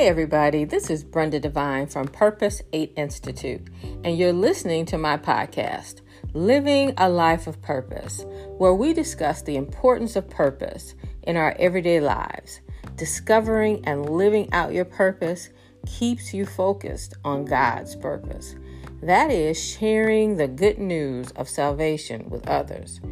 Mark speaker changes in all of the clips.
Speaker 1: Hey, everybody, this is Brenda Devine from Purpose 8 Institute, and you're listening to my podcast, Living a Life of Purpose, where we discuss the importance of purpose in our everyday lives. Discovering and living out your purpose keeps you focused on God's purpose. That is, sharing the good news of salvation with others.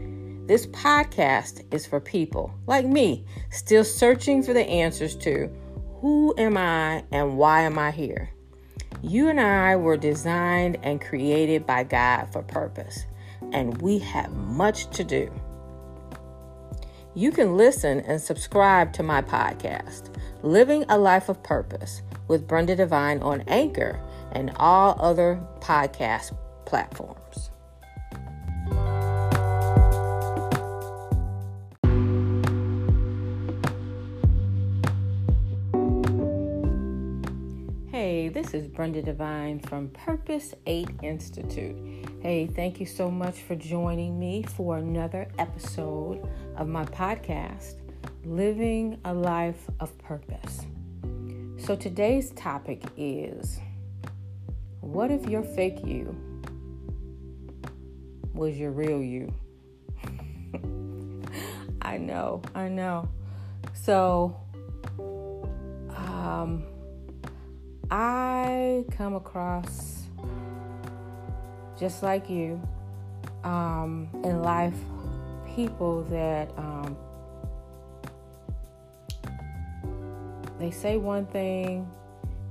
Speaker 1: This podcast is for people like me, still searching for the answers to who am I and why am I here? You and I were designed and created by God for purpose, and we have much to do. You can listen and subscribe to my podcast, Living a Life of Purpose, with Brenda Devine on Anchor and all other podcast platforms. This is Brenda Devine from Purpose 8 Institute. Hey, thank you so much for joining me for another episode of my podcast, Living a Life of Purpose. So today's topic is what if your fake you was your real you? I know, I know. So, um, I come across just like you um, in life people that um, they say one thing,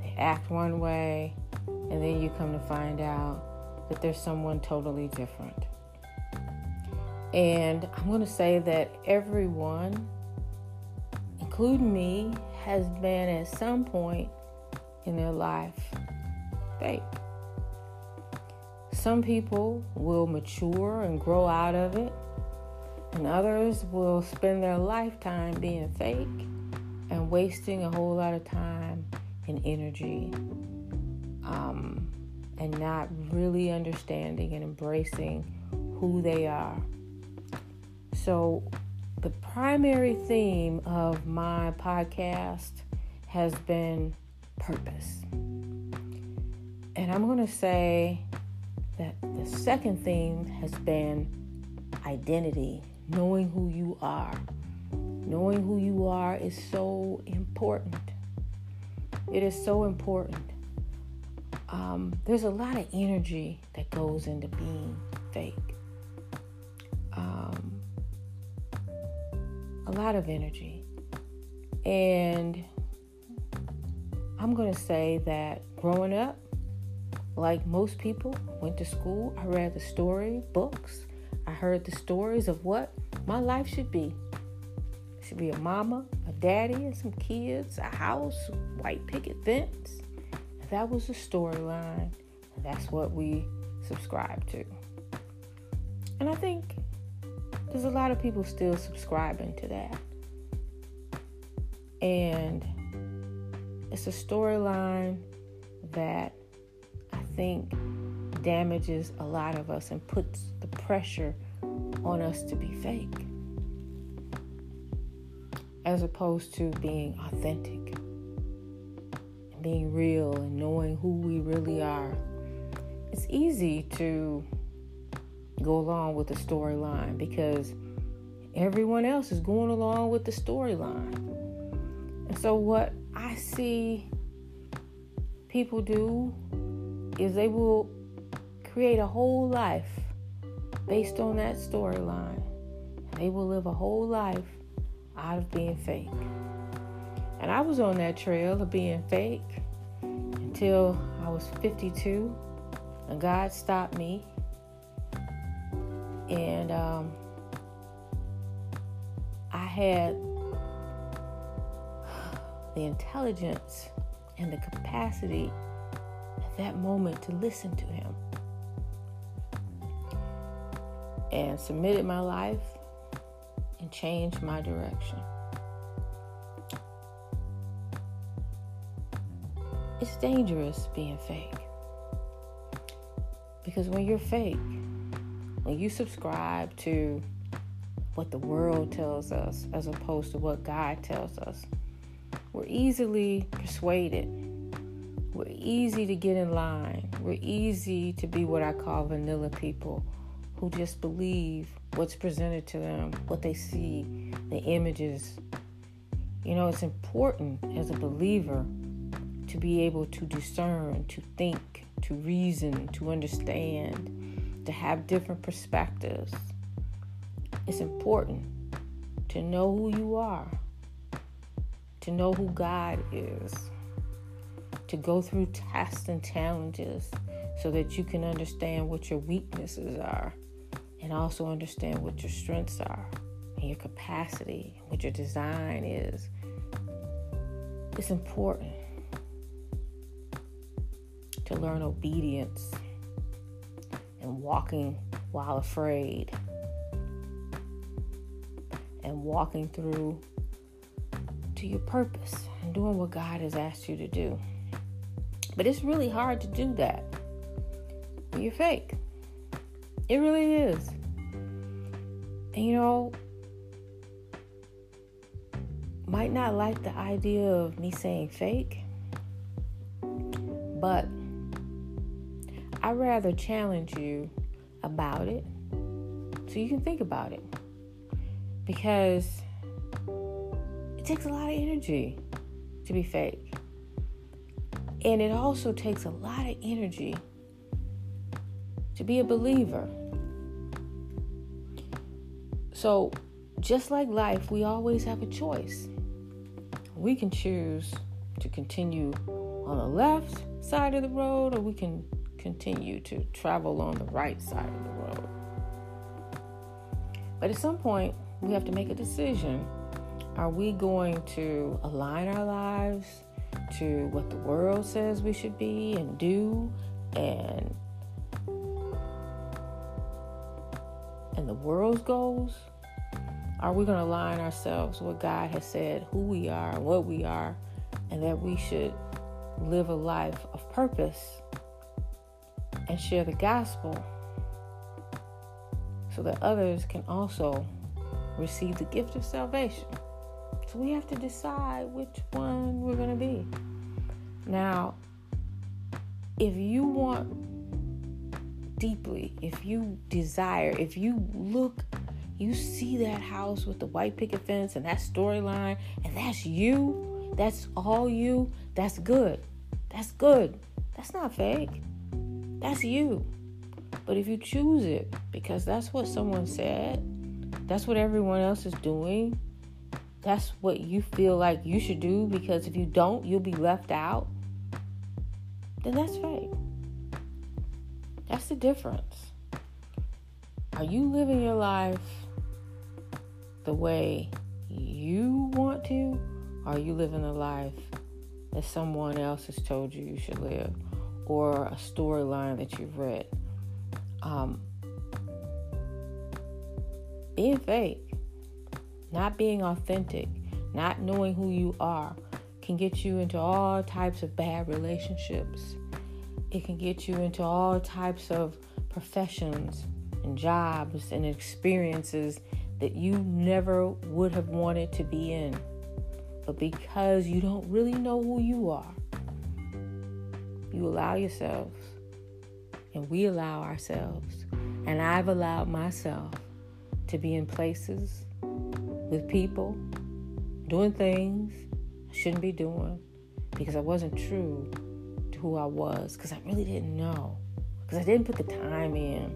Speaker 1: they act one way, and then you come to find out that there's someone totally different. And I'm going to say that everyone, including me, has been at some point in their life fake. Some people will mature and grow out of it, and others will spend their lifetime being fake and wasting a whole lot of time and energy um, and not really understanding and embracing who they are. So, the primary theme of my podcast has been purpose. And I'm going to say that the second theme has been identity, knowing who you are. Knowing who you are is so important. It is so important. Um, there's a lot of energy that goes into being fake. Um, a lot of energy. And I'm going to say that growing up, like most people, went to school, I read the story books, I heard the stories of what my life should be. It should be a mama, a daddy, and some kids, a house, white picket fence. That was the storyline, that's what we subscribe to. And I think there's a lot of people still subscribing to that. And it's a storyline that I think damages a lot of us and puts the pressure on us to be fake as opposed to being authentic and being real and knowing who we really are. It's easy to go along with the storyline because everyone else is going along with the storyline. And so, what I see people do is they will create a whole life based on that storyline. They will live a whole life out of being fake. And I was on that trail of being fake until I was 52, and God stopped me. And um, I had the intelligence and the capacity at that moment to listen to him and submitted my life and changed my direction. It's dangerous being fake. Because when you're fake, when you subscribe to what the world tells us as opposed to what God tells us, we're easily persuaded. We're easy to get in line. We're easy to be what I call vanilla people who just believe what's presented to them, what they see, the images. You know, it's important as a believer to be able to discern, to think, to reason, to understand, to have different perspectives. It's important to know who you are, to know who God is, to go through tests and challenges so that you can understand what your weaknesses are and also understand what your strengths are and your capacity, what your design is. It's important to learn obedience and walking while afraid and walking through to your purpose and doing what God has asked you to do. But it's really hard to do that you're fake. It really is. And you know, might not like the idea of me saying fake, but I rather challenge you about it so you can think about it. Because takes a lot of energy to be fake. And it also takes a lot of energy to be a believer. So, just like life, we always have a choice. We can choose to continue on the left side of the road, or we can continue to travel on the right side of the road. But at some point, we have to make a decision. Are we going to align our lives to what the world says we should be and do and and the world's goals? Are we going to align ourselves with what God has said, who we are, and what we are, and that we should live a life of purpose and share the gospel so that others can also receive the gift of salvation? So we have to decide which one we're going to be. Now, if you want deeply, if you desire, if you look, you see that house with the white picket fence and that storyline, and that's you, that's all you, that's good. That's good. That's not fake. That's you. But if you choose it because that's what someone said, that's what everyone else is doing, that's what you feel like you should do because if you don't, you'll be left out, then that's fake. That's the difference. Are you living your life the way you want to? Or are you living a life that someone else has told you you should live? Or a storyline that you've read? Um, being fake, not being authentic, not knowing who you are can get you into all types of bad relationships it can get you into all types of professions and jobs and experiences that you never would have wanted to be in. But because you don't really know who you are, you allow yourselves, and we allow ourselves, and I've allowed myself to be in places with people doing things I shouldn't be doing because I wasn't true to who I was because I really didn't know. Because I didn't put the time in.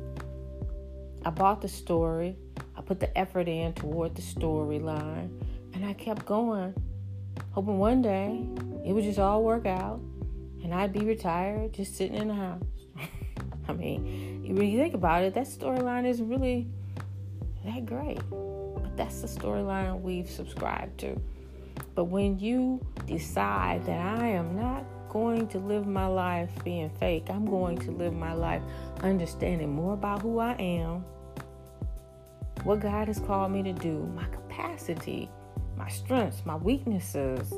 Speaker 1: I bought the story, I put the effort in toward the storyline, and I kept going, hoping one day it would just all work out and I'd be retired just sitting in the house. I mean, when you think about it, that storyline is really that great. That's the storyline we've subscribed to. But when you decide that I am not going to live my life being fake. I'm going to live my life understanding more about who I am, what God has called me to do, my capacity, my strengths, my weaknesses.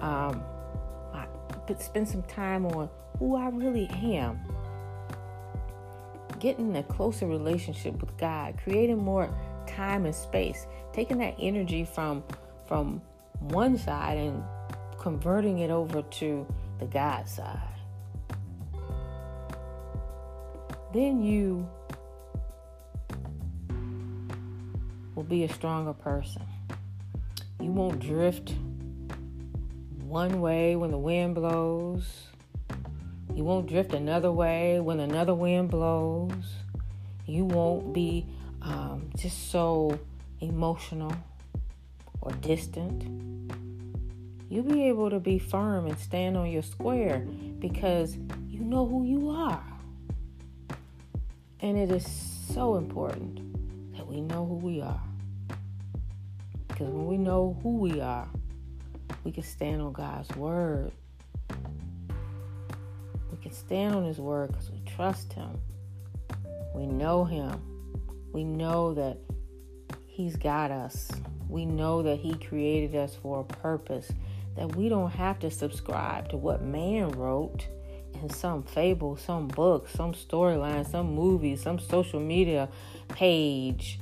Speaker 1: Um, I spend some time on who I really am. Getting a closer relationship with God, creating more time and space, taking that energy from from one side and converting it over to the God side. Then you will be a stronger person. You won't drift one way when the wind blows. You won't drift another way when another wind blows. You won't be just so emotional or distant. You'll be able to be firm and stand on your square because you know who you are. And it is so important that we know who we are. Because when we know who we are, we can stand on God's word. We can stand on His word because we trust Him. We know Him. We know that He's got us. We know that He created us for a purpose, that we don't have to subscribe to what man wrote in some fable, some book, some storyline, some movie, some social media page.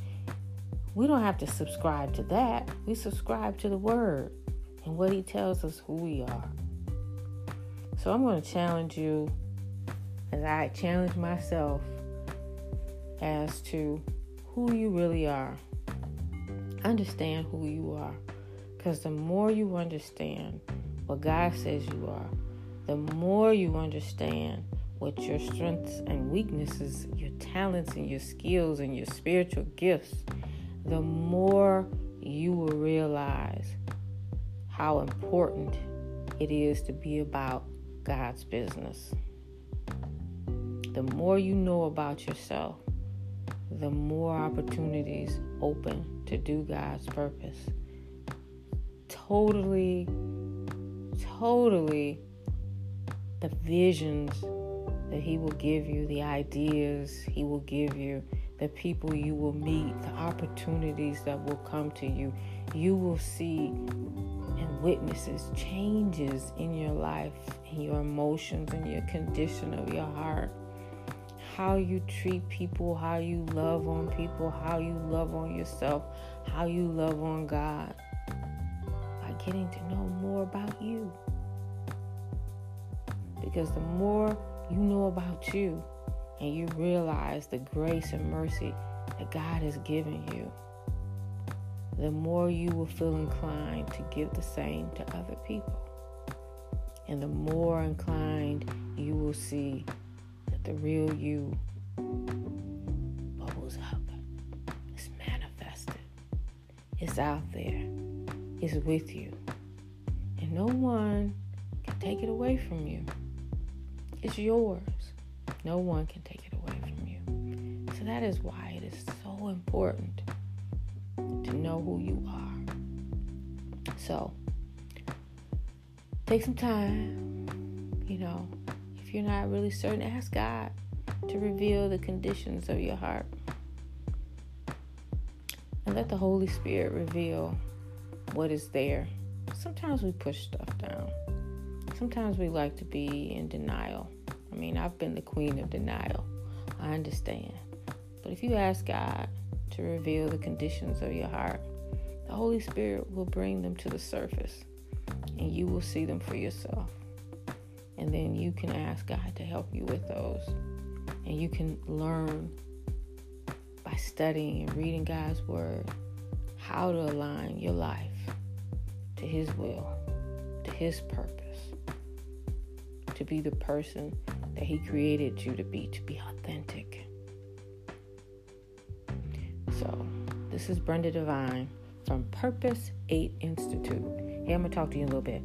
Speaker 1: We don't have to subscribe to that. We subscribe to the Word and what He tells us who we are. So I'm going to challenge you as I challenge myself as to who you really are. Understand who you are. Because the more you understand what God says you are, the more you understand what your strengths and weaknesses, your talents and your skills and your spiritual gifts, the more you will realize how important it is to be about God's business. The more you know about yourself, the more opportunities open to do God's purpose. Totally, totally the visions that He will give you, the ideas He will give you, the people you will meet, the opportunities that will come to you. You will see and witnesses changes in your life, in your emotions, in your condition of your heart. How you treat people, how you love on people, how you love on yourself, how you love on God. By getting to know more about you. Because the more you know about you and you realize the grace and mercy that God has given you, the more you will feel inclined to give the same to other people. And the more inclined you will see the real you bubbles up, It's manifested, it's out there, it's with you. And no one can take it away from you. It's yours. No one can take it away from you. So that is why it is so important to know who you are. So take some time, you know, if you're not really certain, ask God to reveal the conditions of your heart. And let the Holy Spirit reveal what is there. Sometimes we push stuff down sometimes we like to be in denial. I mean, I've been the queen of denial. I understand. But if you ask God to reveal the conditions of your heart, the Holy Spirit will bring them to the surface and you will see them for yourself. And then you can ask God to help you with those. And you can learn by studying and reading God's Word how to align your life to His will, to His purpose to be the person that He created you to be, to be authentic. So, this is Brenda Devine from Purpose 8 Institute. Hey, I'm going to talk to you in a little bit.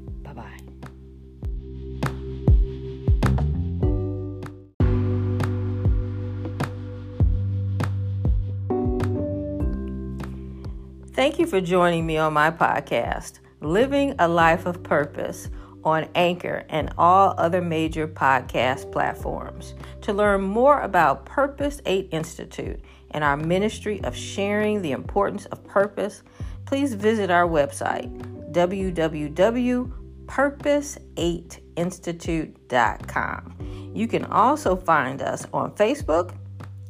Speaker 1: Thank you for joining me on my podcast, Living a Life of Purpose on Anchor and all other major podcast platforms. To learn more about Purpose 8 Institute and our ministry of sharing the importance of purpose, please visit our website www.purpose8institute.com. You can also find us on Facebook,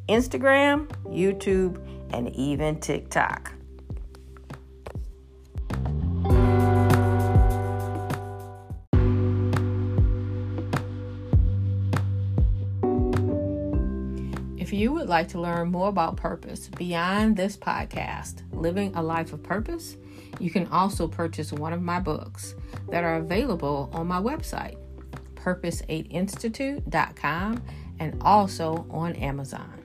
Speaker 1: Instagram, YouTube, and even TikTok. You would like to learn more about purpose beyond this podcast, Living a Life of Purpose, you can also purchase one of my books that are available on my website, purpose8institute.com, and also on Amazon.